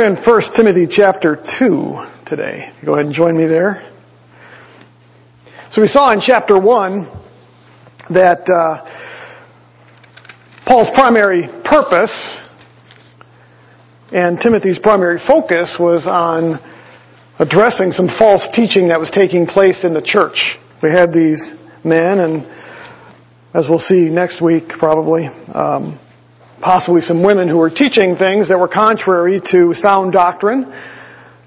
We're in 1 Timothy chapter 2 today. Go ahead and join me there. So we saw in chapter 1 that uh, Paul's primary purpose and Timothy's primary focus was on addressing some false teaching that was taking place in the church. We had these men, and as we'll see next week probably, um, possibly some women who were teaching things that were contrary to sound doctrine,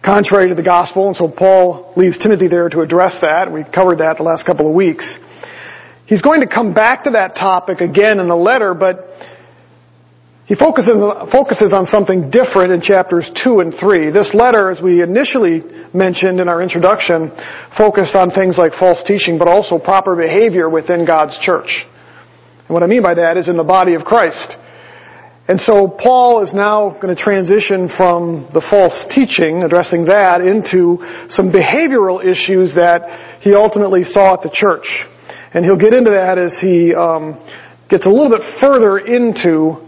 contrary to the gospel, and so Paul leaves Timothy there to address that. We covered that the last couple of weeks. He's going to come back to that topic again in the letter, but he focuses, focuses on something different in chapters 2 and 3. This letter, as we initially mentioned in our introduction, focused on things like false teaching, but also proper behavior within God's church. And what I mean by that is in the body of Christ. And so Paul is now going to transition from the false teaching, addressing that, into some behavioral issues that he ultimately saw at the church. And he'll get into that as he um, gets a little bit further into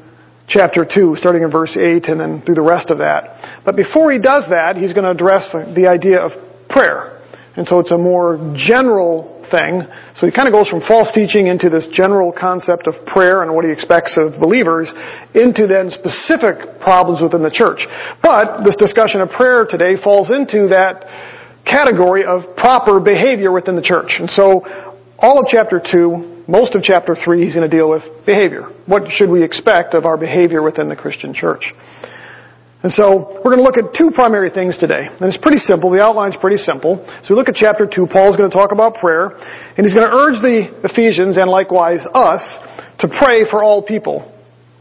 chapter 2, starting in verse 8 and then through the rest of that. But before he does that, he's going to address the idea of prayer. And so it's a more general thing. So he kind of goes from false teaching into this general concept of prayer and what he expects of believers into then specific problems within the church. But this discussion of prayer today falls into that category of proper behavior within the church. And so all of chapter 2 most of chapter 3, he's going to deal with behavior. What should we expect of our behavior within the Christian church? And so, we're going to look at two primary things today. And it's pretty simple. The outline's pretty simple. So we look at chapter 2. Paul's going to talk about prayer. And he's going to urge the Ephesians, and likewise us, to pray for all people.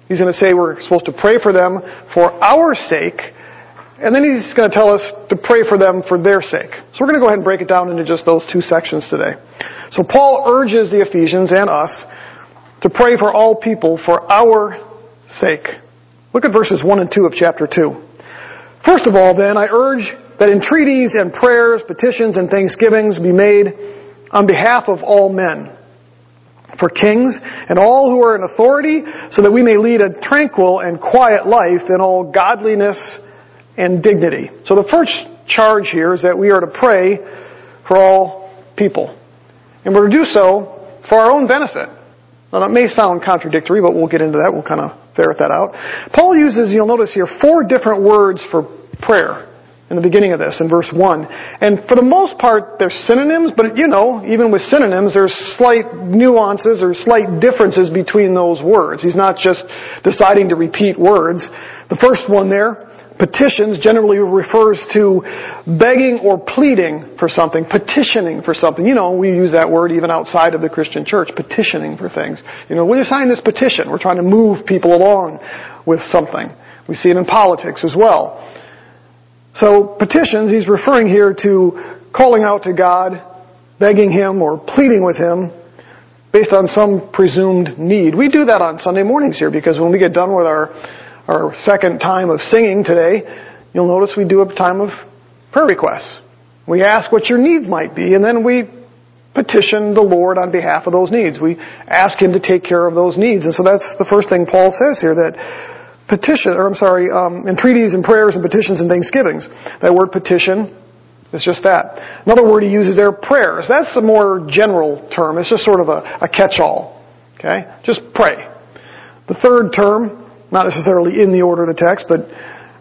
He's going to say we're supposed to pray for them for our sake. And then he's going to tell us to pray for them for their sake. So we're going to go ahead and break it down into just those two sections today. So Paul urges the Ephesians and us to pray for all people for our sake. Look at verses 1 and 2 of chapter 2. First of all, then, I urge that entreaties and prayers, petitions and thanksgivings be made on behalf of all men, for kings and all who are in authority, so that we may lead a tranquil and quiet life in all godliness and dignity. So the first charge here is that we are to pray for all people. And we're to do so for our own benefit. Now that may sound contradictory, but we'll get into that. We'll kind of ferret that out. Paul uses, you'll notice here, four different words for prayer in the beginning of this, in verse 1. And for the most part, they're synonyms, but you know, even with synonyms, there's slight nuances or slight differences between those words. He's not just deciding to repeat words. The first one there, Petitions generally refers to begging or pleading for something, petitioning for something. You know, we use that word even outside of the Christian church, petitioning for things. You know, will you sign this petition? We're trying to move people along with something. We see it in politics as well. So petitions, he's referring here to calling out to God, begging Him or pleading with Him based on some presumed need. We do that on Sunday mornings here because when we get done with our our second time of singing today, you'll notice we do a time of prayer requests. We ask what your needs might be, and then we petition the Lord on behalf of those needs. We ask Him to take care of those needs. And so that's the first thing Paul says here, that petition, or I'm sorry, um, entreaties and prayers and petitions and thanksgivings. That word petition is just that. Another word he uses there, prayers. That's a more general term. It's just sort of a, a catch-all. Okay? Just pray. The third term not necessarily in the order of the text, but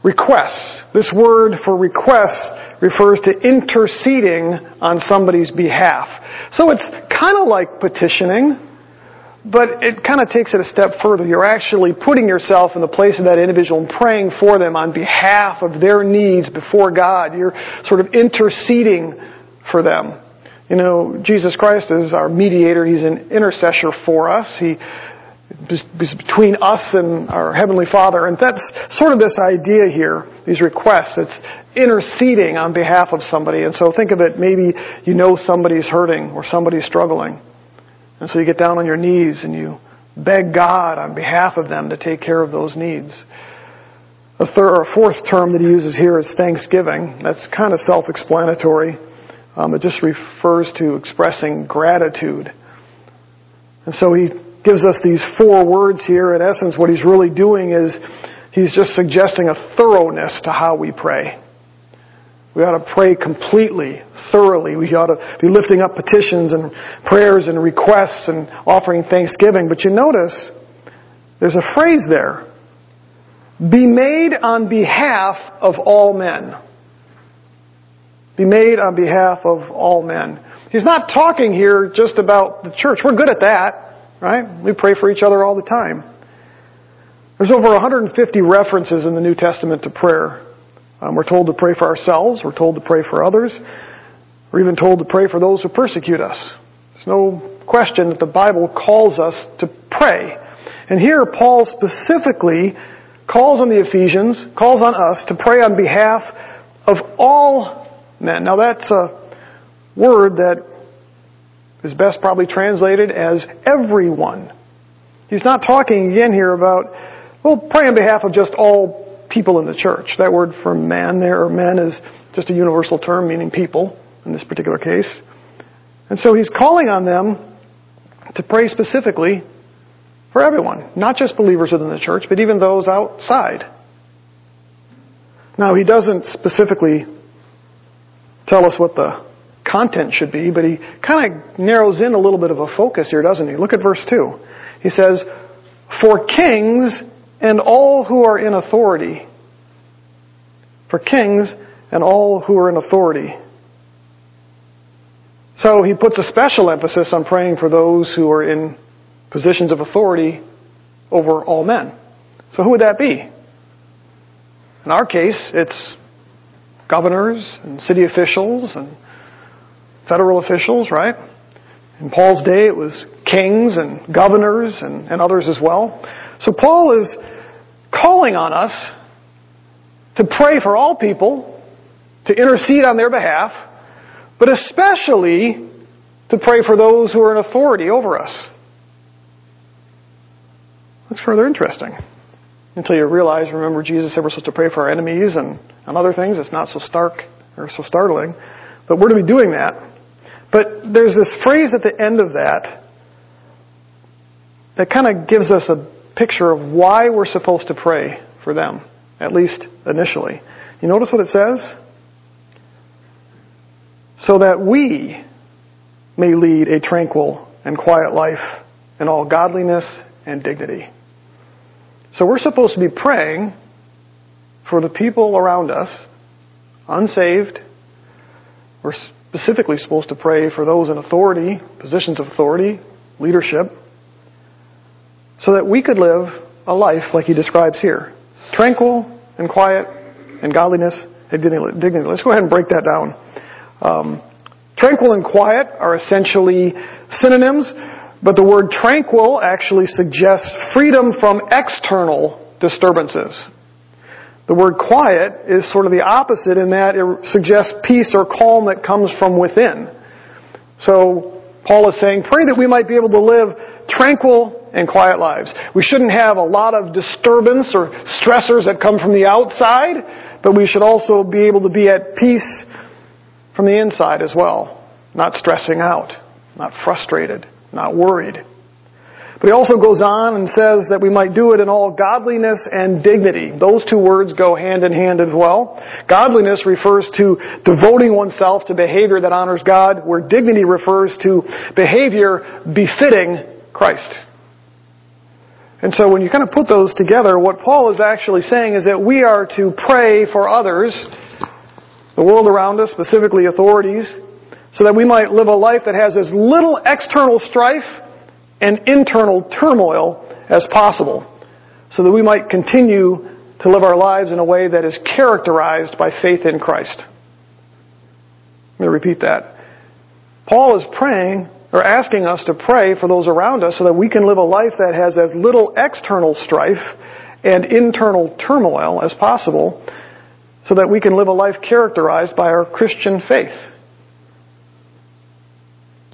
requests. This word for requests refers to interceding on somebody's behalf. So it's kind of like petitioning, but it kind of takes it a step further. You're actually putting yourself in the place of that individual and praying for them on behalf of their needs before God. You're sort of interceding for them. You know, Jesus Christ is our mediator. He's an intercessor for us. He between us and our Heavenly Father. And that's sort of this idea here, these requests. It's interceding on behalf of somebody. And so think of it, maybe you know somebody's hurting or somebody's struggling. And so you get down on your knees and you beg God on behalf of them to take care of those needs. A third or fourth term that he uses here is thanksgiving. That's kind of self-explanatory. Um, it just refers to expressing gratitude. And so he gives us these four words here. In essence, what he's really doing is He's just suggesting a thoroughness to how we pray. We ought to pray completely, thoroughly. We ought to be lifting up petitions and prayers and requests and offering thanksgiving. But you notice, there's a phrase there. Be made on behalf of all men. Be made on behalf of all men. He's not talking here just about the church. We're good at that, right? We pray for each other all the time. There's over 150 references in the New Testament to prayer. Um, we're told to pray for ourselves. We're told to pray for others. We're even told to pray for those who persecute us. There's no question that the Bible calls us to pray. And here Paul specifically calls on the Ephesians, calls on us to pray on behalf of all men. Now that's a word that is best probably translated as everyone. He's not talking again here about, well, pray on behalf of just all people in the church. That word for man there, or men, is just a universal term meaning people in this particular case. And so he's calling on them to pray specifically for everyone, not just believers within the church, but even those outside. Now, he doesn't specifically tell us what the content should be, but he kind of narrows in a little bit of a focus here, doesn't he? Look at verse 2. He says, For kings and all who are in authority. For kings and all who are in authority. So he puts a special emphasis on praying for those who are in positions of authority over all men. So who would that be? In our case, it's governors and city officials and federal officials, right? In Paul's day, it was kings and governors and, and others as well. So Paul is calling on us to pray for all people, to intercede on their behalf, but especially to pray for those who are in authority over us. That's further interesting. Until you realize, remember, Jesus said we're supposed to pray for our enemies and, and other things. It's not so stark or so startling. But we're to be doing that. But there's this phrase at the end of that that kind of gives us a picture of why we're supposed to pray for them, at least initially. You notice what it says? So that we may lead a tranquil and quiet life in all godliness and dignity. So we're supposed to be praying for the people around us, unsaved. We're specifically supposed to pray for those in authority, positions of authority, leadership, so that we could live a life like he describes here. Tranquil and quiet and godliness and dignity. Let's go ahead and break that down. Um, tranquil and quiet are essentially synonyms. But the word tranquil actually suggests freedom from external disturbances. The word quiet is sort of the opposite in that it suggests peace or calm that comes from within. So Paul is saying, pray that we might be able to live tranquil and quiet lives. We shouldn't have a lot of disturbance or stressors that come from the outside, but we should also be able to be at peace from the inside as well. Not stressing out, not frustrated not worried. But he also goes on and says that we might do it in all godliness and dignity. Those two words go hand in hand as well. Godliness refers to devoting oneself to behavior that honors God, where dignity refers to behavior befitting Christ. And so when you kind of put those together, what Paul is actually saying is that we are to pray for others, the world around us, specifically authorities, so that we might live a life that has as little external strife and internal turmoil as possible, so that we might continue to live our lives in a way that is characterized by faith in Christ. Let me repeat that. Paul is praying or asking us to pray for those around us so that we can live a life that has as little external strife and internal turmoil as possible so that we can live a life characterized by our Christian faith.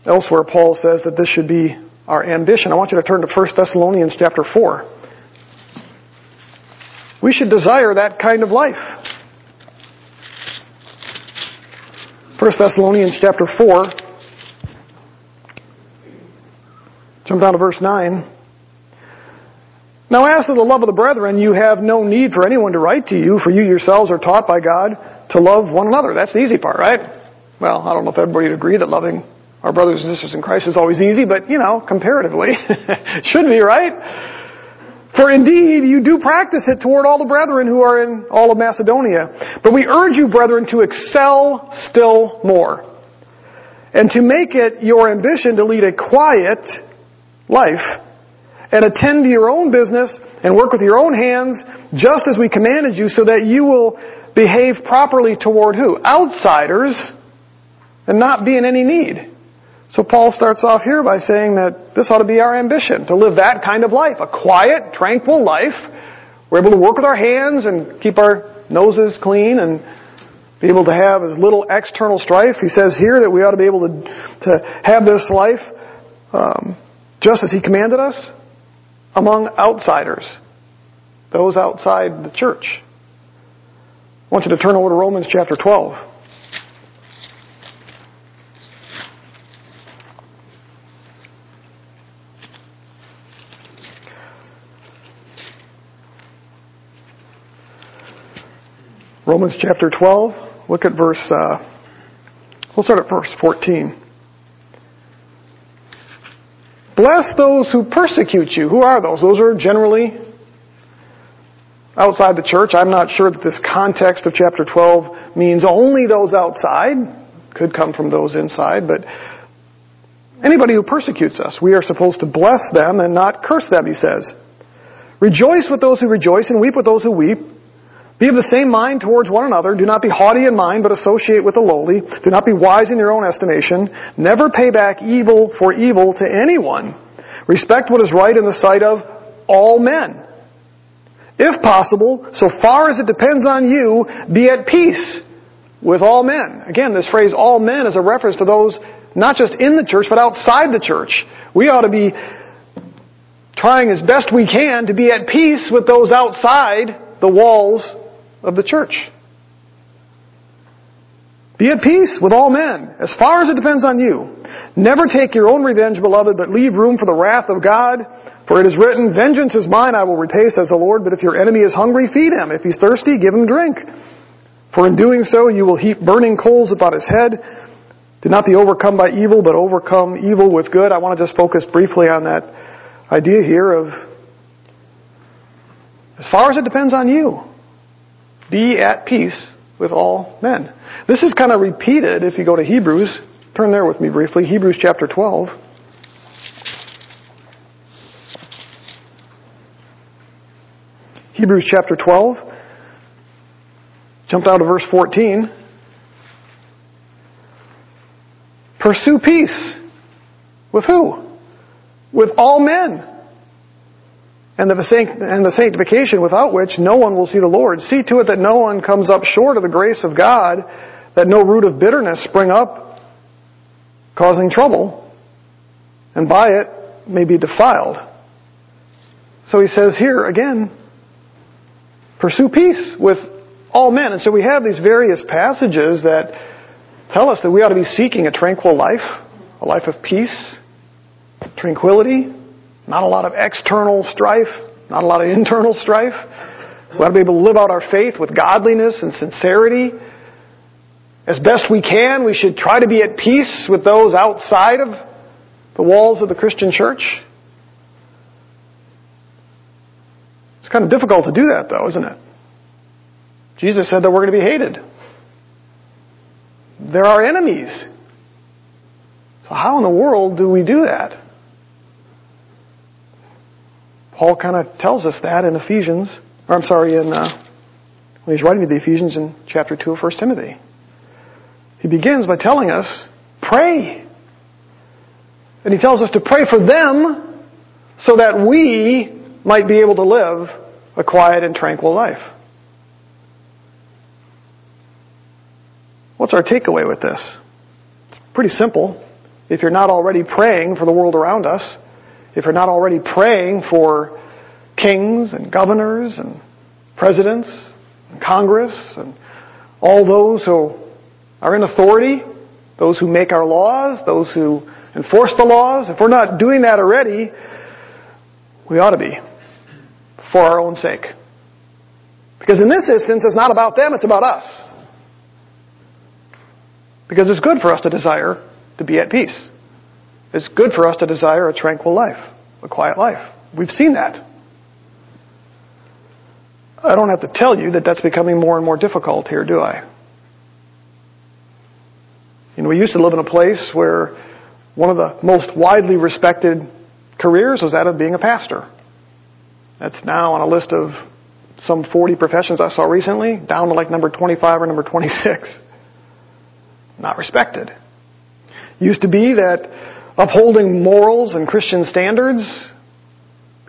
Elsewhere, Paul says that this should be our ambition. I want you to turn to 1 Thessalonians chapter 4. We should desire that kind of life. 1 Thessalonians chapter 4. Jump down to verse 9. Now as to the love of the brethren, you have no need for anyone to write to you, for you yourselves are taught by God to love one another. That's the easy part, right? Well, I don't know if everybody would agree that loving our brothers and sisters in Christ is always easy, but you know, comparatively, should be, right? For indeed, you do practice it toward all the brethren who are in all of Macedonia. But we urge you, brethren, to excel still more. And to make it your ambition to lead a quiet life and attend to your own business and work with your own hands just as we commanded you so that you will behave properly toward who? Outsiders and not be in any need. So Paul starts off here by saying that this ought to be our ambition, to live that kind of life, a quiet, tranquil life. We're able to work with our hands and keep our noses clean and be able to have as little external strife. He says here that we ought to be able to, to have this life um, just as he commanded us among outsiders, those outside the church. I want you to turn over to Romans chapter 12. Romans chapter 12, look at verse, uh, we'll start at verse 14. Bless those who persecute you. Who are those? Those are generally outside the church. I'm not sure that this context of chapter 12 means only those outside. Could come from those inside, but anybody who persecutes us, we are supposed to bless them and not curse them, he says. Rejoice with those who rejoice and weep with those who weep. Be of the same mind towards one another. Do not be haughty in mind, but associate with the lowly. Do not be wise in your own estimation. Never pay back evil for evil to anyone. Respect what is right in the sight of all men. If possible, so far as it depends on you, be at peace with all men. Again, this phrase all men is a reference to those not just in the church, but outside the church. We ought to be trying as best we can to be at peace with those outside the walls of the church. Be at peace with all men, as far as it depends on you. Never take your own revenge, beloved, but leave room for the wrath of God. For it is written, Vengeance is mine, I will repay, says the Lord. But if your enemy is hungry, feed him. If he's thirsty, give him drink. For in doing so, you will heap burning coals about his head. Do not be overcome by evil, but overcome evil with good. I want to just focus briefly on that idea here of, as far as it depends on you, be at peace with all men. This is kind of repeated if you go to Hebrews. Turn there with me briefly. Hebrews chapter 12. Hebrews chapter 12. Jump down to verse 14. Pursue peace. With who? With all men and the sanctification without which no one will see the Lord. See to it that no one comes up short of the grace of God, that no root of bitterness spring up, causing trouble, and by it may be defiled. So he says here again, pursue peace with all men. And so we have these various passages that tell us that we ought to be seeking a tranquil life, a life of peace, tranquility, not a lot of external strife, not a lot of internal strife. We ought to be able to live out our faith with godliness and sincerity. As best we can, we should try to be at peace with those outside of the walls of the Christian church. It's kind of difficult to do that, though, isn't it? Jesus said that we're going to be hated. They're our enemies. So how in the world do we do that? Paul kind of tells us that in Ephesians, or I'm sorry, in uh, when he's writing to the Ephesians in chapter 2 of 1 Timothy. He begins by telling us, pray. And he tells us to pray for them so that we might be able to live a quiet and tranquil life. What's our takeaway with this? It's pretty simple. If you're not already praying for the world around us, if you're not already praying for kings and governors and presidents and Congress and all those who are in authority, those who make our laws, those who enforce the laws, if we're not doing that already, we ought to be. for our own sake. Because in this instance, it's not about them, it's about us. Because it's good for us to desire to be at peace. It's good for us to desire a tranquil life, a quiet life. We've seen that. I don't have to tell you that that's becoming more and more difficult here, do I? You know, we used to live in a place where one of the most widely respected careers was that of being a pastor. That's now on a list of some 40 professions I saw recently, down to like number 25 or number 26. Not respected. Used to be that upholding morals and Christian standards,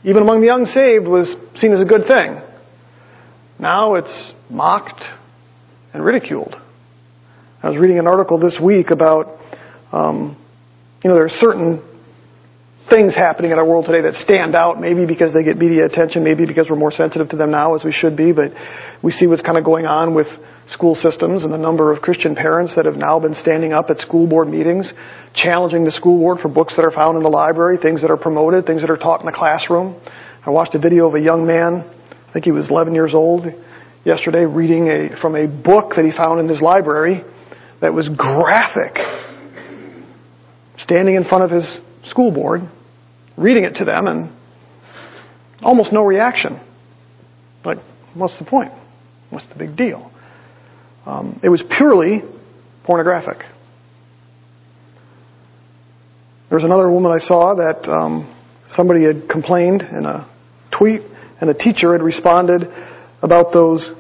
even among the unsaved, was seen as a good thing. Now it's mocked and ridiculed. I was reading an article this week about, um, you know, there are certain things happening in our world today that stand out, maybe because they get media attention, maybe because we're more sensitive to them now as we should be, but we see what's kind of going on with school systems and the number of Christian parents that have now been standing up at school board meetings, challenging the school board for books that are found in the library, things that are promoted, things that are taught in the classroom. I watched a video of a young man, I think he was 11 years old, yesterday reading a, from a book that he found in his library that was graphic. Standing in front of his school board, reading it to them and almost no reaction. Like, what's the point? What's the big deal? Um, it was purely pornographic. There was another woman I saw that um, somebody had complained in a tweet, and a teacher had responded about those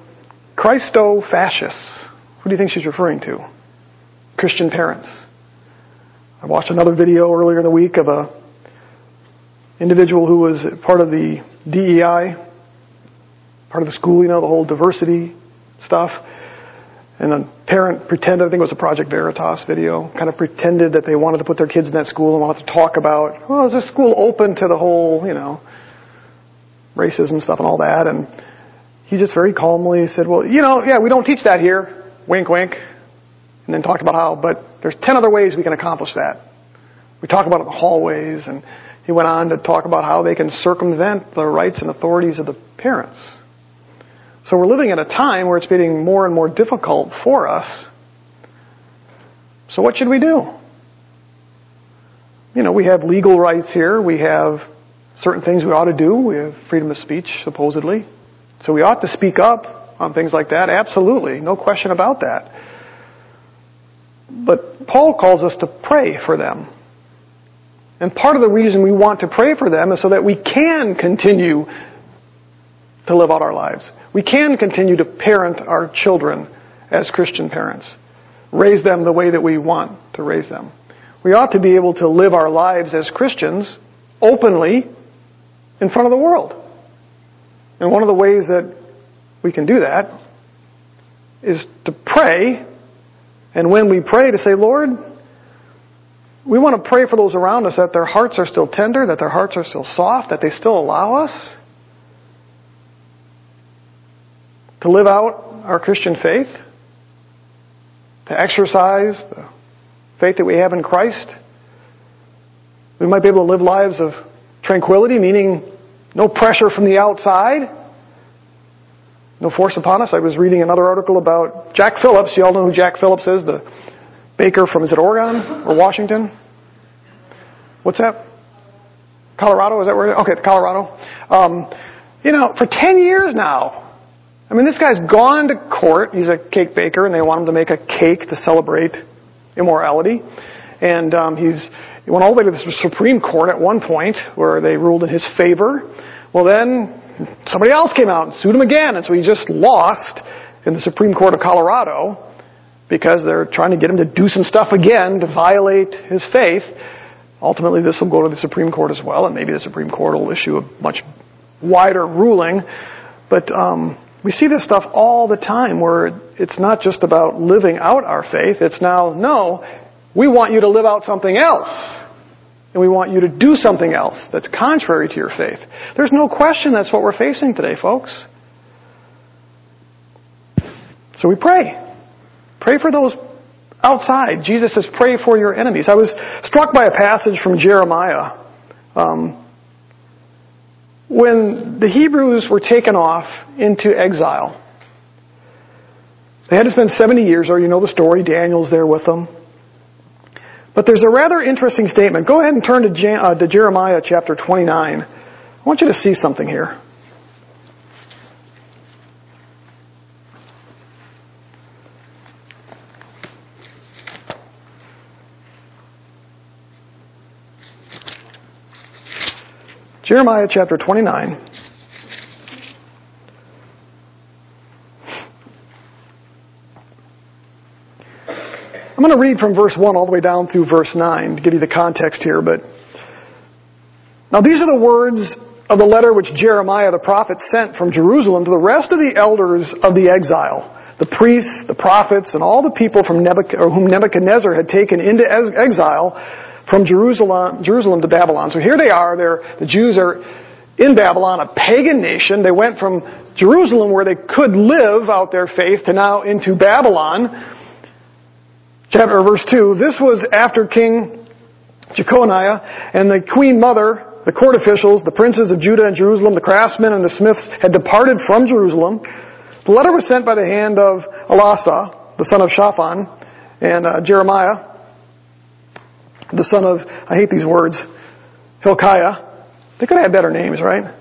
Christo fascists. Who do you think she's referring to? Christian parents. I watched another video earlier in the week of a individual who was part of the DEI, part of the school, you know, the whole diversity stuff. And a parent pretended, I think it was a Project Veritas video, kind of pretended that they wanted to put their kids in that school and wanted to talk about, well, is this school open to the whole, you know, racism stuff and all that? And he just very calmly said, well, you know, yeah, we don't teach that here. Wink, wink. And then talked about how, but there's 10 other ways we can accomplish that. We talk about it in the hallways and he went on to talk about how they can circumvent the rights and authorities of the parents. So we're living in a time where it's getting more and more difficult for us. So what should we do? You know, we have legal rights here. We have certain things we ought to do. We have freedom of speech, supposedly. So we ought to speak up on things like that. Absolutely. No question about that. But Paul calls us to pray for them. And part of the reason we want to pray for them is so that we can continue to live out our lives. We can continue to parent our children as Christian parents. Raise them the way that we want to raise them. We ought to be able to live our lives as Christians openly in front of the world. And one of the ways that we can do that is to pray, and when we pray, to say, Lord, we want to pray for those around us that their hearts are still tender, that their hearts are still soft, that they still allow us to live out our Christian faith, to exercise the faith that we have in Christ. We might be able to live lives of tranquility, meaning no pressure from the outside, no force upon us. I was reading another article about Jack Phillips. You all know who Jack Phillips is, the Baker from, is it Oregon or Washington? What's that? Colorado, is that where it is? Okay, Colorado. Um, you know, for 10 years now, I mean, this guy's gone to court. He's a cake baker, and they want him to make a cake to celebrate immorality. And um, he's he went all the way to the Supreme Court at one point, where they ruled in his favor. Well, then somebody else came out and sued him again, and so he just lost in the Supreme Court of Colorado because they're trying to get him to do some stuff again to violate his faith. Ultimately, this will go to the Supreme Court as well, and maybe the Supreme Court will issue a much wider ruling. But um, we see this stuff all the time where it's not just about living out our faith. It's now, no, we want you to live out something else. And we want you to do something else that's contrary to your faith. There's no question that's what we're facing today, folks. So we pray. Pray for those outside. Jesus says, pray for your enemies. I was struck by a passage from Jeremiah. Um, when the Hebrews were taken off into exile, they had to spend 70 years, or you know the story, Daniel's there with them. But there's a rather interesting statement. Go ahead and turn to, uh, Jeremiah chapter 29. I want you to see something here. Jeremiah chapter 29. I'm going to read from verse 1 all the way down through verse 9 to give you the context here, but now these are the words of the letter which Jeremiah the prophet sent from Jerusalem to the rest of the elders of the exile, the priests, the prophets, and all the people from Nebuchadnezzar, whom Nebuchadnezzar had taken into exile from Jerusalem, Jerusalem to Babylon. So here they are. They're, the Jews are in Babylon, a pagan nation. They went from Jerusalem where they could live out their faith to now into Babylon. Chapter verse 2. This was after King Jeconiah and the queen mother, the court officials, the princes of Judah and Jerusalem, the craftsmen and the smiths had departed from Jerusalem. The letter was sent by the hand of Elasah, the son of Shaphan, and uh, Jeremiah, the son of, I hate these words, Hilkiah. They could have had better names, right?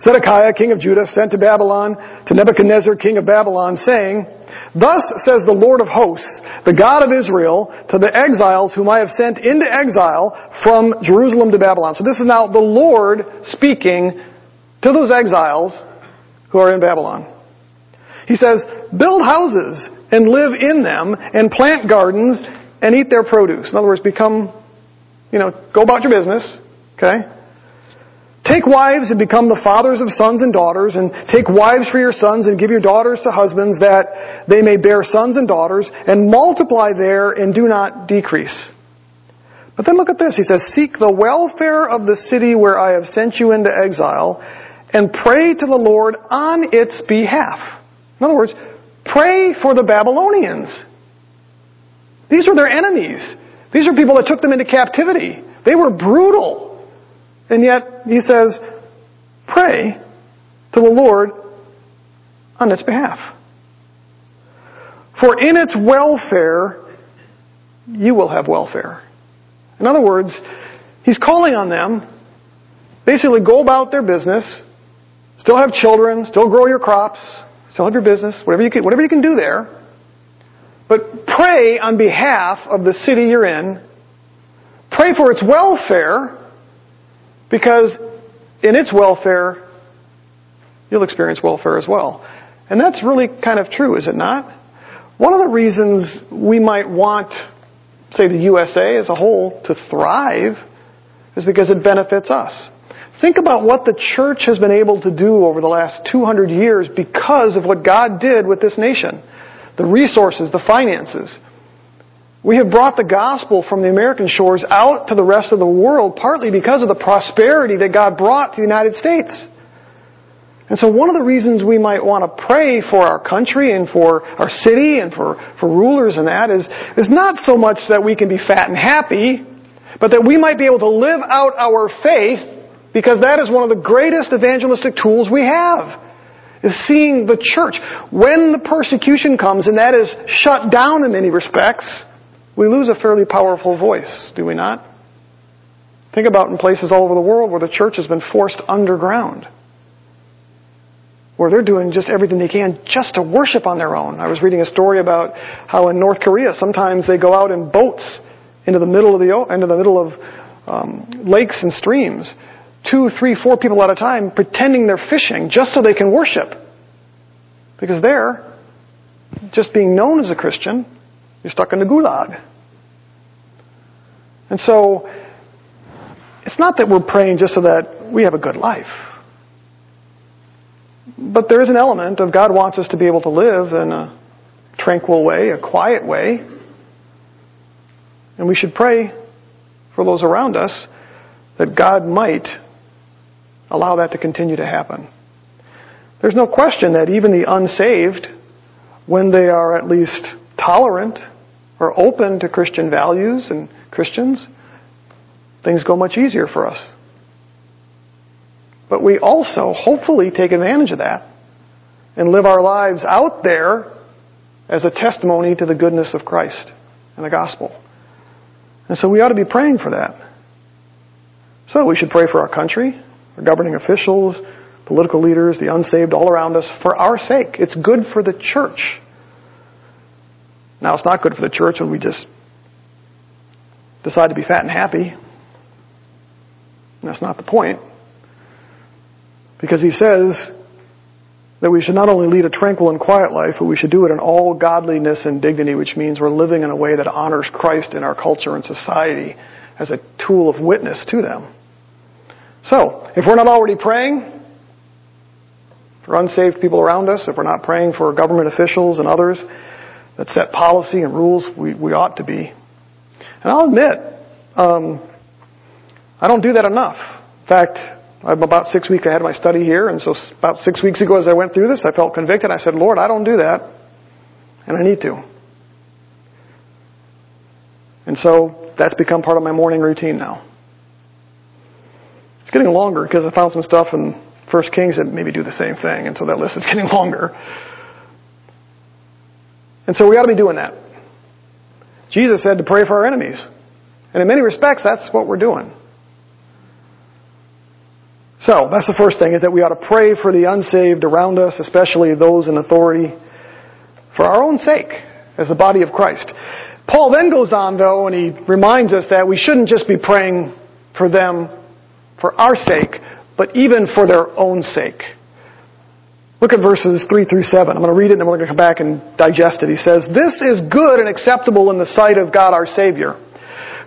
Zedekiah, king of Judah, sent to Babylon, to Nebuchadnezzar, king of Babylon, saying, Thus says the Lord of hosts, the God of Israel, to the exiles whom I have sent into exile from Jerusalem to Babylon. So this is now the Lord speaking to those exiles who are in Babylon. He says, build houses and live in them and plant gardens and eat their produce. In other words, become, you know, go about your business, okay? Take wives and become the fathers of sons and daughters, and take wives for your sons and give your daughters to husbands that they may bear sons and daughters, and multiply there and do not decrease. But then look at this. He says, Seek the welfare of the city where I have sent you into exile, and pray to the Lord on its behalf. In other words, pray for the Babylonians. These are their enemies. These are people that took them into captivity. They were brutal. And yet, he says, pray to the Lord on its behalf. For in its welfare, you will have welfare. In other words, he's calling on them, basically go about their business, still have children, still grow your crops, still have your business, whatever you can, whatever you can do there. But pray on behalf of the city you're in. Pray for its welfare because in its welfare, you'll experience welfare as well. And that's really kind of true, is it not? One of the reasons we might want, say, the USA as a whole to thrive is because it benefits us. Think about what the church has been able to do over the last 200 years because of what God did with this nation the resources, the finances. We have brought the gospel from the American shores out to the rest of the world partly because of the prosperity that God brought to the United States. And so one of the reasons we might want to pray for our country and for our city and for, for rulers and that is, is not so much that we can be fat and happy, but that we might be able to live out our faith because that is one of the greatest evangelistic tools we have is seeing the church. When the persecution comes, and that is shut down in many respects, we lose a fairly powerful voice, do we not? Think about in places all over the world where the church has been forced underground. Where they're doing just everything they can just to worship on their own. I was reading a story about how in North Korea sometimes they go out in boats into the middle of the into the middle of um, lakes and streams two, three, four people at a time pretending they're fishing just so they can worship. Because there, just being known as a Christian, you're stuck in the gulag. And so, it's not that we're praying just so that we have a good life. But there is an element of God wants us to be able to live in a tranquil way, a quiet way. And we should pray for those around us that God might allow that to continue to happen. There's no question that even the unsaved, when they are at least tolerant or open to Christian values and Christians, things go much easier for us. but we also hopefully take advantage of that and live our lives out there as a testimony to the goodness of Christ and the gospel. And so we ought to be praying for that. So we should pray for our country, our governing officials, political leaders, the unsaved all around us for our sake. It's good for the church. Now, it's not good for the church when we just decide to be fat and happy. That's not the point. Because he says that we should not only lead a tranquil and quiet life, but we should do it in all godliness and dignity, which means we're living in a way that honors Christ in our culture and society as a tool of witness to them. So, if we're not already praying for unsaved people around us, if we're not praying for government officials and others that set policy and rules, we, we ought to be. And I'll admit, um, I don't do that enough. In fact, I'm about six weeks ahead of my study here, and so about six weeks ago as I went through this, I felt convicted. I said, Lord, I don't do that, and I need to. And so that's become part of my morning routine now. Getting longer because I found some stuff in First Kings that maybe do the same thing, and so that list is getting longer. And so we ought to be doing that. Jesus said to pray for our enemies. And in many respects, that's what we're doing. So, that's the first thing, is that we ought to pray for the unsaved around us, especially those in authority, for our own sake, as the body of Christ. Paul then goes on, though, and he reminds us that we shouldn't just be praying for them for our sake, but even for their own sake. Look at verses 3 through 7. I'm going to read it and then we're going to come back and digest it. He says, This is good and acceptable in the sight of God our Savior,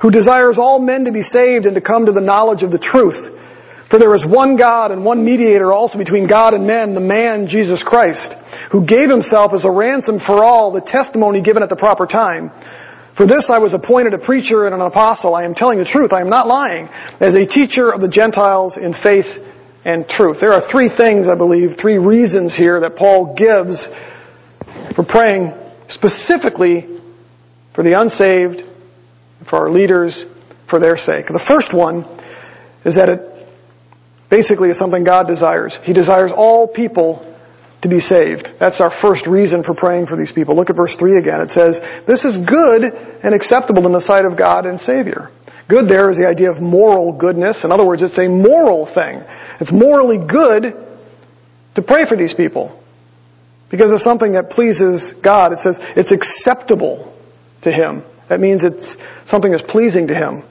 who desires all men to be saved and to come to the knowledge of the truth. For there is one God and one mediator also between God and men, the man Jesus Christ, who gave himself as a ransom for all, the testimony given at the proper time. For this I was appointed a preacher and an apostle. I am telling the truth. I am not lying. As a teacher of the Gentiles in faith and truth. There are three things, I believe, three reasons here that Paul gives for praying specifically for the unsaved, for our leaders, for their sake. The first one is that it basically is something God desires. He desires all people to be saved. That's our first reason for praying for these people. Look at verse 3 again. It says, This is good and acceptable in the sight of God and Savior. Good there is the idea of moral goodness. In other words, it's a moral thing. It's morally good to pray for these people. Because it's something that pleases God. It says it's acceptable to Him. That means it's something that's pleasing to Him.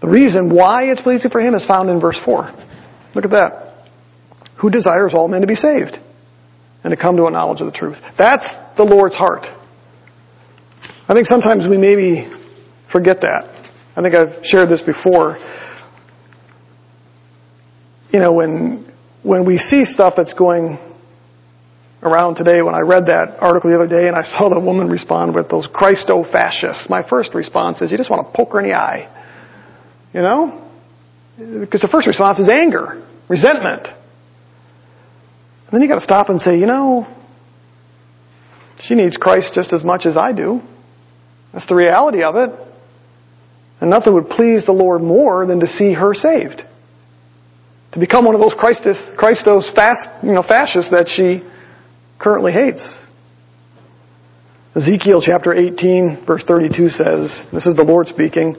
The reason why it's pleasing for him is found in verse 4. Look at that. Who desires all men to be saved and to come to a knowledge of the truth. That's the Lord's heart. I think sometimes we maybe forget that. I think I've shared this before. You know, when, when we see stuff that's going around today, when I read that article the other day and I saw the woman respond with those Christo fascists, my first response is you just want to poke her in the eye. You know? Because the first response is anger, resentment. And then you got to stop and say, you know, she needs Christ just as much as I do. That's the reality of it. And nothing would please the Lord more than to see her saved. To become one of those Christos, Christos fast, you know, fascists that she currently hates. Ezekiel chapter 18 verse 32 says, this is the Lord speaking,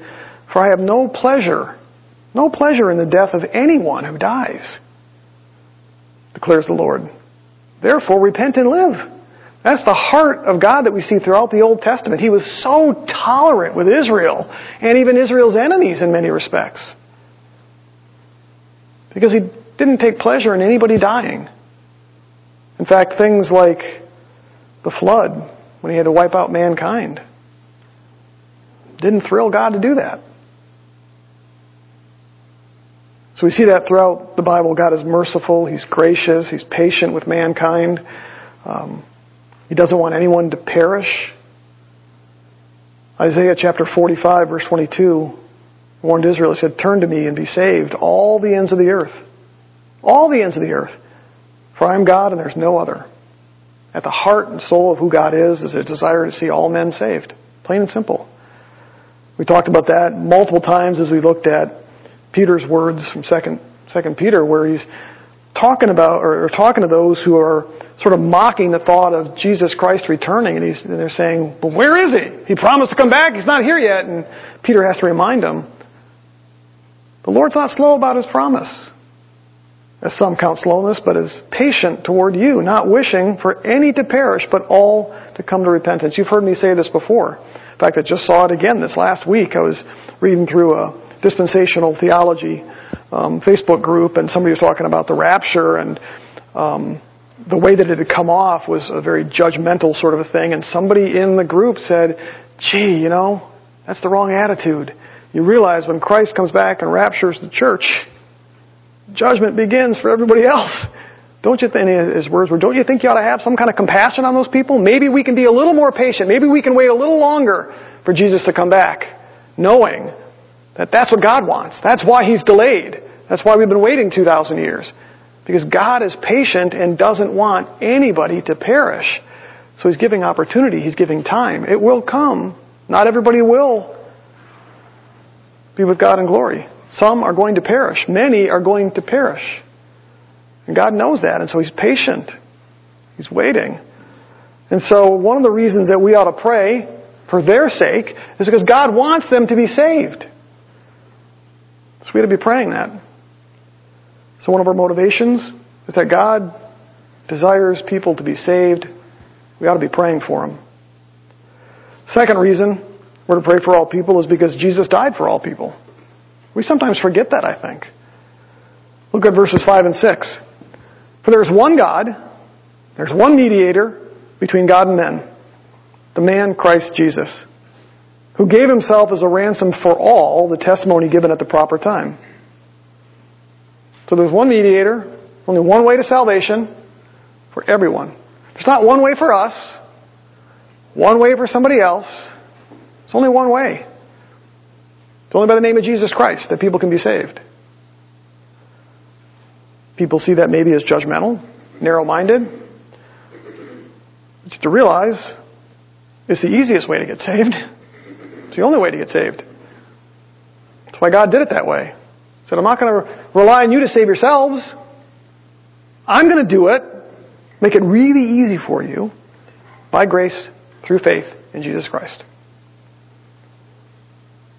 for I have no pleasure, no pleasure in the death of anyone who dies, declares the Lord. Therefore, repent and live. That's the heart of God that we see throughout the Old Testament. He was so tolerant with Israel and even Israel's enemies in many respects. Because he didn't take pleasure in anybody dying. In fact, things like the flood, when he had to wipe out mankind, didn't thrill God to do that. So we see that throughout the Bible. God is merciful. He's gracious. He's patient with mankind. Um, he doesn't want anyone to perish. Isaiah chapter 45 verse 22 warned Israel. He said, turn to me and be saved, all the ends of the earth. All the ends of the earth. For I am God and there's no other. At the heart and soul of who God is is a desire to see all men saved. Plain and simple. We talked about that multiple times as we looked at Peter's words from Second Second Peter, where he's talking about or, or talking to those who are sort of mocking the thought of Jesus Christ returning, and, he's, and they're saying, "But where is he? He promised to come back. He's not here yet." And Peter has to remind them, "The Lord's not slow about His promise." as some count slowness, but is patient toward you, not wishing for any to perish, but all to come to repentance. You've heard me say this before. In fact, I just saw it again this last week. I was reading through a dispensational theology um, Facebook group, and somebody was talking about the rapture, and um, the way that it had come off was a very judgmental sort of a thing. And somebody in the group said, "Gee, you know, that's the wrong attitude." You realize when Christ comes back and raptures the church, judgment begins for everybody else. Don't you think, his words were, don't you think you ought to have some kind of compassion on those people? Maybe we can be a little more patient. Maybe we can wait a little longer for Jesus to come back, knowing that that's what God wants. That's why He's delayed. That's why we've been waiting 2,000 years. Because God is patient and doesn't want anybody to perish. So He's giving opportunity. He's giving time. It will come. Not everybody will be with God in glory. Some are going to perish. Many are going to perish. And God knows that, and so He's patient. He's waiting. And so one of the reasons that we ought to pray for their sake is because God wants them to be saved. So we ought to be praying that. So one of our motivations is that God desires people to be saved. We ought to be praying for them. Second reason we're to pray for all people is because Jesus died for all people. We sometimes forget that, I think. Look at verses 5 and 6. For there is one God, there's one mediator between God and men, the man Christ Jesus, who gave himself as a ransom for all, the testimony given at the proper time. So there's one mediator, only one way to salvation for everyone. There's not one way for us, one way for somebody else. It's only one way. It's only by the name of Jesus Christ that people can be saved. People see that maybe as judgmental, narrow minded. But to realize it's the easiest way to get saved. It's the only way to get saved. That's why God did it that way. He said, I'm not going to rely on you to save yourselves. I'm going to do it, make it really easy for you by grace through faith in Jesus Christ.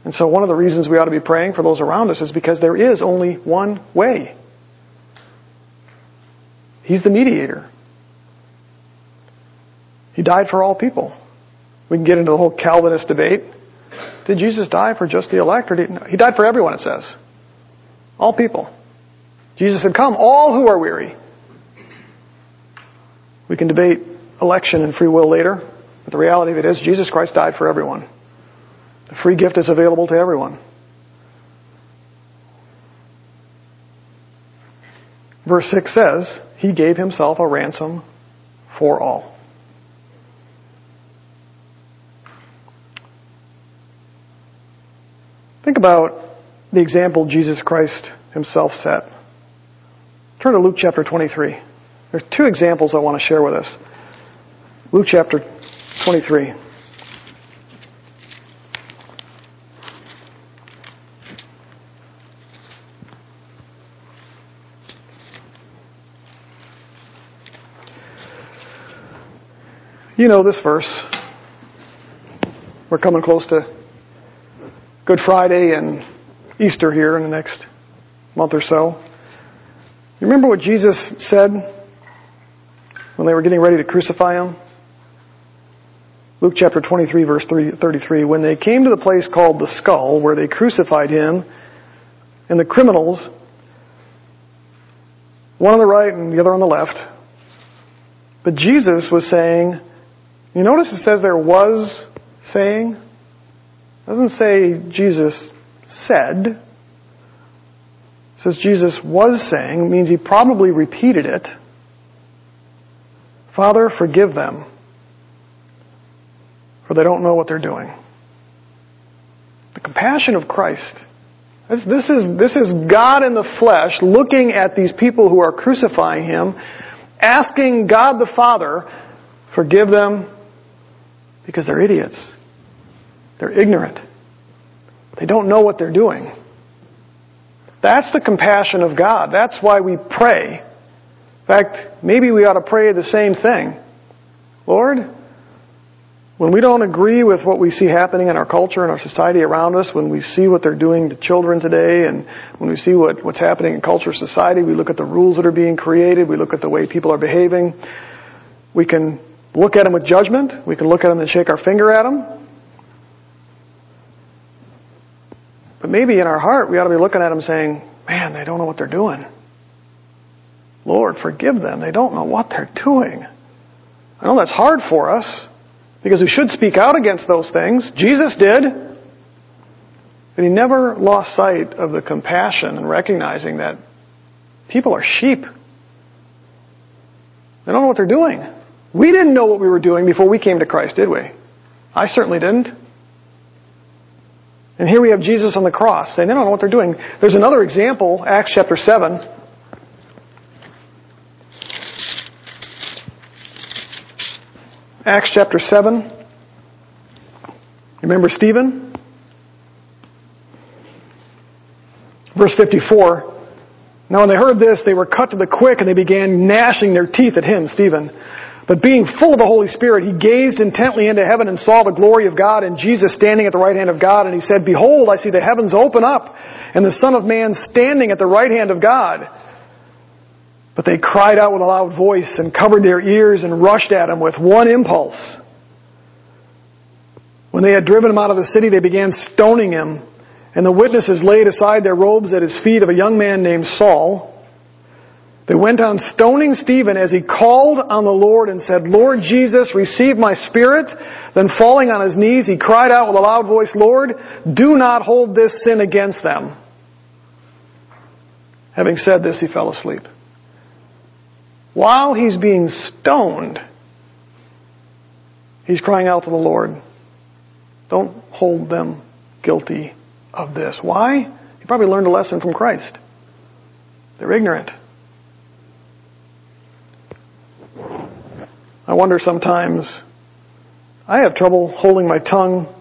And so one of the reasons we ought to be praying for those around us is because there is only one way. He's the mediator. He died for all people. We can get into the whole Calvinist debate. Did Jesus die for just the elect or did he, no, he died for everyone it says. All people. Jesus said, come, all who are weary. We can debate election and free will later, but the reality of it is Jesus Christ died for everyone. The free gift is available to everyone. Verse 6 says, He gave Himself a ransom for all. Think about the example Jesus Christ Himself set. Turn to Luke chapter 23. There are two examples I want to share with us. Luke chapter 23. You know this verse. We're coming close to Good Friday and Easter here in the next month or so. You remember what Jesus said when they were getting ready to crucify him? Luke chapter 23 verse 33. When they came to the place called the skull where they crucified him and the criminals, one on the right and the other on the left, but Jesus was saying, you notice it says there was saying? Doesn't say Jesus said. It says Jesus was saying. Means he probably repeated it. Father, forgive them, for they don't know what they're doing. The compassion of Christ. This, this, is, this is God in the flesh looking at these people who are crucifying him, asking God the Father, forgive them because they're idiots. They're ignorant. They don't know what they're doing. That's the compassion of God. That's why we pray. In fact, maybe we ought to pray the same thing. Lord, when we don't agree with what we see happening in our culture and our society around us, when we see what they're doing to children today, and when we see what, what's happening in culture, and society, we look at the rules that are being created, we look at the way people are behaving, we can look at them with judgment, we can look at them and shake our finger at them, But maybe in our heart, we ought to be looking at them saying, man, they don't know what they're doing. Lord, forgive them. They don't know what they're doing. I know that's hard for us because we should speak out against those things. Jesus did. But he never lost sight of the compassion and recognizing that people are sheep. They don't know what they're doing. We didn't know what we were doing before we came to Christ, did we? I certainly didn't. And here we have Jesus on the cross and they don't know what they're doing. There's another example, Acts chapter 7. Acts chapter 7. Remember Stephen? Verse 54. Now when they heard this, they were cut to the quick and they began gnashing their teeth at him, Stephen. But being full of the Holy Spirit, he gazed intently into heaven and saw the glory of God and Jesus standing at the right hand of God. And he said, Behold, I see the heavens open up and the Son of Man standing at the right hand of God. But they cried out with a loud voice and covered their ears and rushed at him with one impulse. When they had driven him out of the city, they began stoning him. And the witnesses laid aside their robes at his feet of a young man named Saul. They went on stoning Stephen as he called on the Lord and said, Lord Jesus, receive my spirit. Then falling on his knees, he cried out with a loud voice, Lord, do not hold this sin against them. Having said this, he fell asleep. While he's being stoned, he's crying out to the Lord, don't hold them guilty of this. Why? He probably learned a lesson from Christ. They're ignorant. I wonder sometimes, I have trouble holding my tongue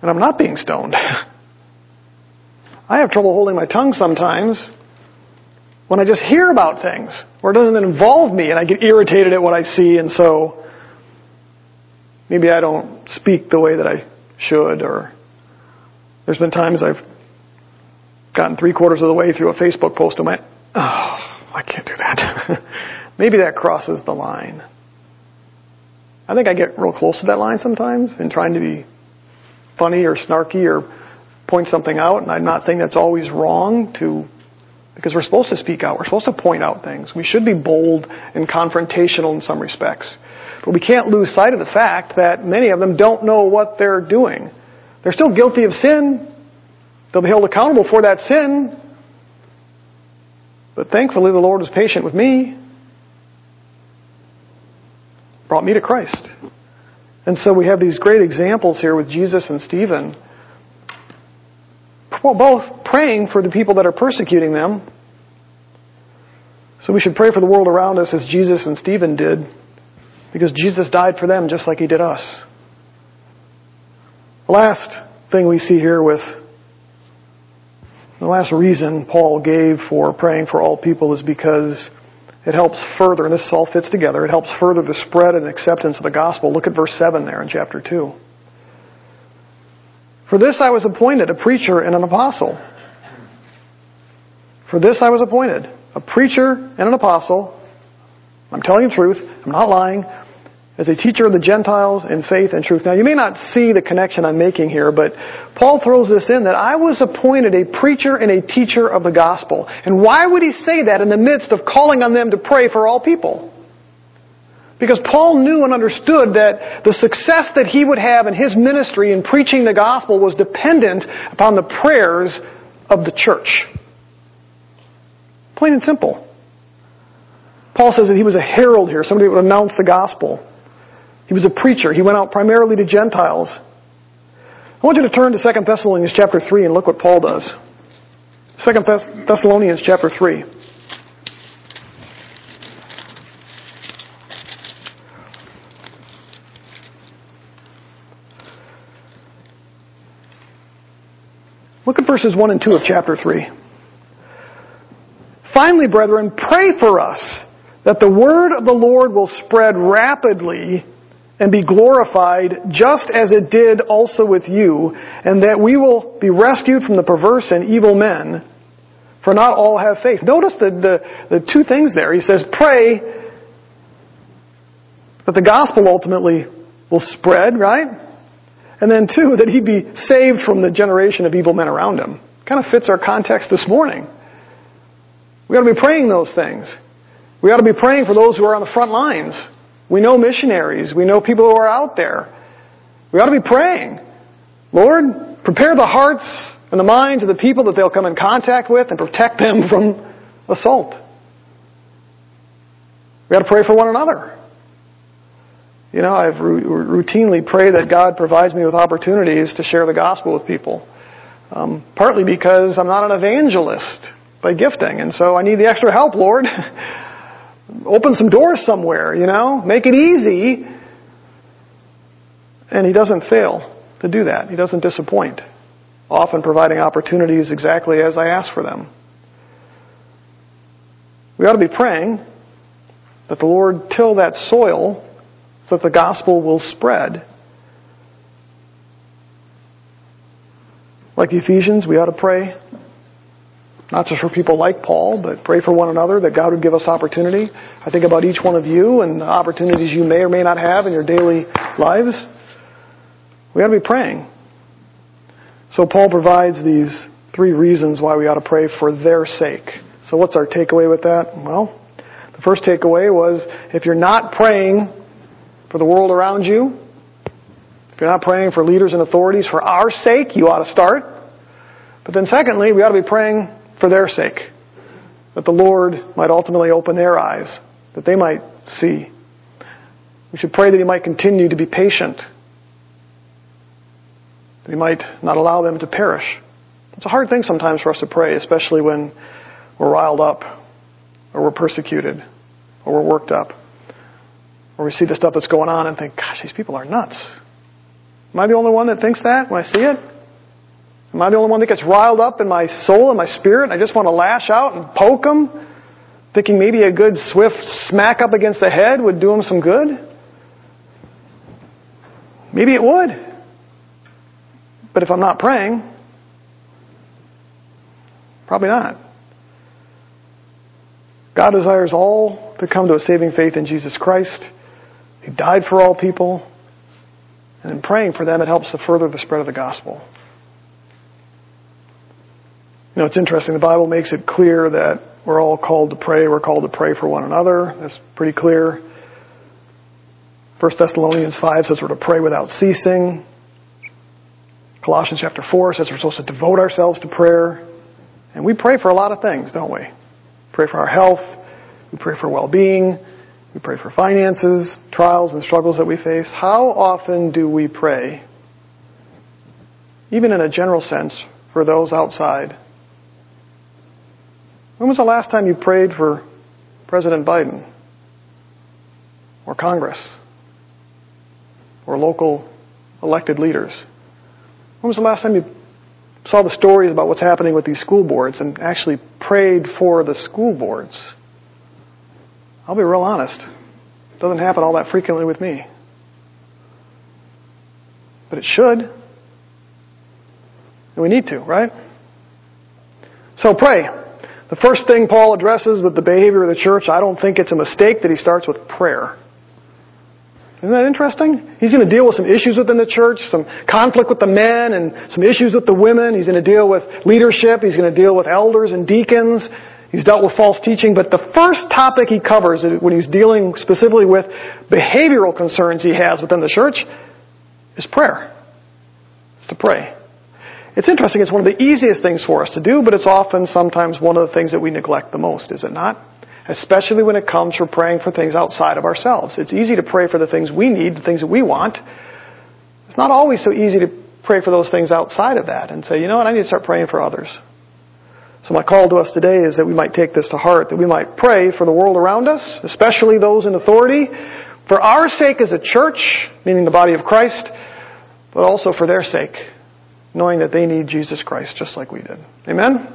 and I'm not being stoned. I have trouble holding my tongue sometimes when I just hear about things or it doesn't involve me and I get irritated at what I see and so maybe I don't speak the way that I should or there's been times I've gotten three quarters of the way through a Facebook post and went, oh, I can't do that. maybe that crosses the line. I think I get real close to that line sometimes in trying to be funny or snarky or point something out, and I'm not saying that's always wrong to because we're supposed to speak out. We're supposed to point out things. We should be bold and confrontational in some respects. But we can't lose sight of the fact that many of them don't know what they're doing. They're still guilty of sin. They'll be held accountable for that sin. But thankfully the Lord was patient with me brought me to Christ. And so we have these great examples here with Jesus and Stephen, well, both praying for the people that are persecuting them. So we should pray for the world around us as Jesus and Stephen did, because Jesus died for them just like he did us. The last thing we see here with the last reason Paul gave for praying for all people is because it helps further, and this all fits together, it helps further the spread and acceptance of the gospel. Look at verse 7 there in chapter 2. For this I was appointed a preacher and an apostle. For this I was appointed a preacher and an apostle. I'm telling the truth. I'm not lying as a teacher of the Gentiles in faith and truth. Now, you may not see the connection I'm making here, but Paul throws this in that I was appointed a preacher and a teacher of the gospel. And why would he say that in the midst of calling on them to pray for all people? Because Paul knew and understood that the success that he would have in his ministry in preaching the gospel was dependent upon the prayers of the church. Plain and simple. Paul says that he was a herald here, somebody who would announce the gospel. He was a preacher. He went out primarily to Gentiles. I want you to turn to 2 Thessalonians chapter 3 and look what Paul does. 2 Thessalonians chapter 3. Look at verses 1 and 2 of chapter 3. Finally, brethren, pray for us that the word of the Lord will spread rapidly and be glorified just as it did also with you, and that we will be rescued from the perverse and evil men, for not all have faith. Notice the, the, the two things there. He says, pray that the gospel ultimately will spread, right? And then two, that he be saved from the generation of evil men around him. Kind of fits our context this morning. We ought to be praying those things. We ought to be praying for those who are on the front lines. We know missionaries. We know people who are out there. We ought to be praying. Lord, prepare the hearts and the minds of the people that they'll come in contact with and protect them from assault. We ought to pray for one another. You know, I've routinely prayed that God provides me with opportunities to share the gospel with people. Um, partly because I'm not an evangelist by gifting, and so I need the extra help, Lord. Open some doors somewhere, you know? Make it easy. And He doesn't fail to do that. He doesn't disappoint, often providing opportunities exactly as I ask for them. We ought to be praying that the Lord till that soil so that the gospel will spread. Like the Ephesians, we ought to pray not just for people like Paul, but pray for one another that God would give us opportunity. I think about each one of you and the opportunities you may or may not have in your daily lives. We ought to be praying. So Paul provides these three reasons why we ought to pray for their sake. So what's our takeaway with that? Well, the first takeaway was if you're not praying for the world around you, if you're not praying for leaders and authorities for our sake, you ought to start. But then secondly, we ought to be praying for their sake. That the Lord might ultimately open their eyes, that they might see. We should pray that He might continue to be patient, that He might not allow them to perish. It's a hard thing sometimes for us to pray, especially when we're riled up, or we're persecuted, or we're worked up, or we see the stuff that's going on and think, gosh, these people are nuts. Am I the only one that thinks that when I see it? Am I the only one that gets riled up in my soul and my spirit? And I just want to lash out and poke them, thinking maybe a good swift smack up against the head would do them some good? Maybe it would. But if I'm not praying, probably not. God desires all to come to a saving faith in Jesus Christ. He died for all people. And in praying for them, it helps to further the spread of the gospel. You know, it's interesting. The Bible makes it clear that we're all called to pray. We're called to pray for one another. That's pretty clear. 1 Thessalonians 5 says we're to pray without ceasing. Colossians chapter 4 says we're supposed to devote ourselves to prayer. And we pray for a lot of things, don't we? Pray for our health. We pray for well-being. We pray for finances, trials and struggles that we face. How often do we pray, even in a general sense, for those outside when was the last time you prayed for President Biden? Or Congress? Or local elected leaders? When was the last time you saw the stories about what's happening with these school boards and actually prayed for the school boards? I'll be real honest. It doesn't happen all that frequently with me. But it should. And we need to, right? So pray. The first thing Paul addresses with the behavior of the church, I don't think it's a mistake that he starts with prayer. Isn't that interesting? He's going to deal with some issues within the church, some conflict with the men and some issues with the women. He's going to deal with leadership. He's going to deal with elders and deacons. He's dealt with false teaching. But the first topic he covers when he's dealing specifically with behavioral concerns he has within the church is prayer. It's to pray. It's interesting, it's one of the easiest things for us to do, but it's often sometimes one of the things that we neglect the most, is it not? Especially when it comes for praying for things outside of ourselves. It's easy to pray for the things we need, the things that we want. It's not always so easy to pray for those things outside of that and say, you know what, I need to start praying for others. So my call to us today is that we might take this to heart, that we might pray for the world around us, especially those in authority, for our sake as a church, meaning the body of Christ, but also for their sake, knowing that they need Jesus Christ just like we did. Amen?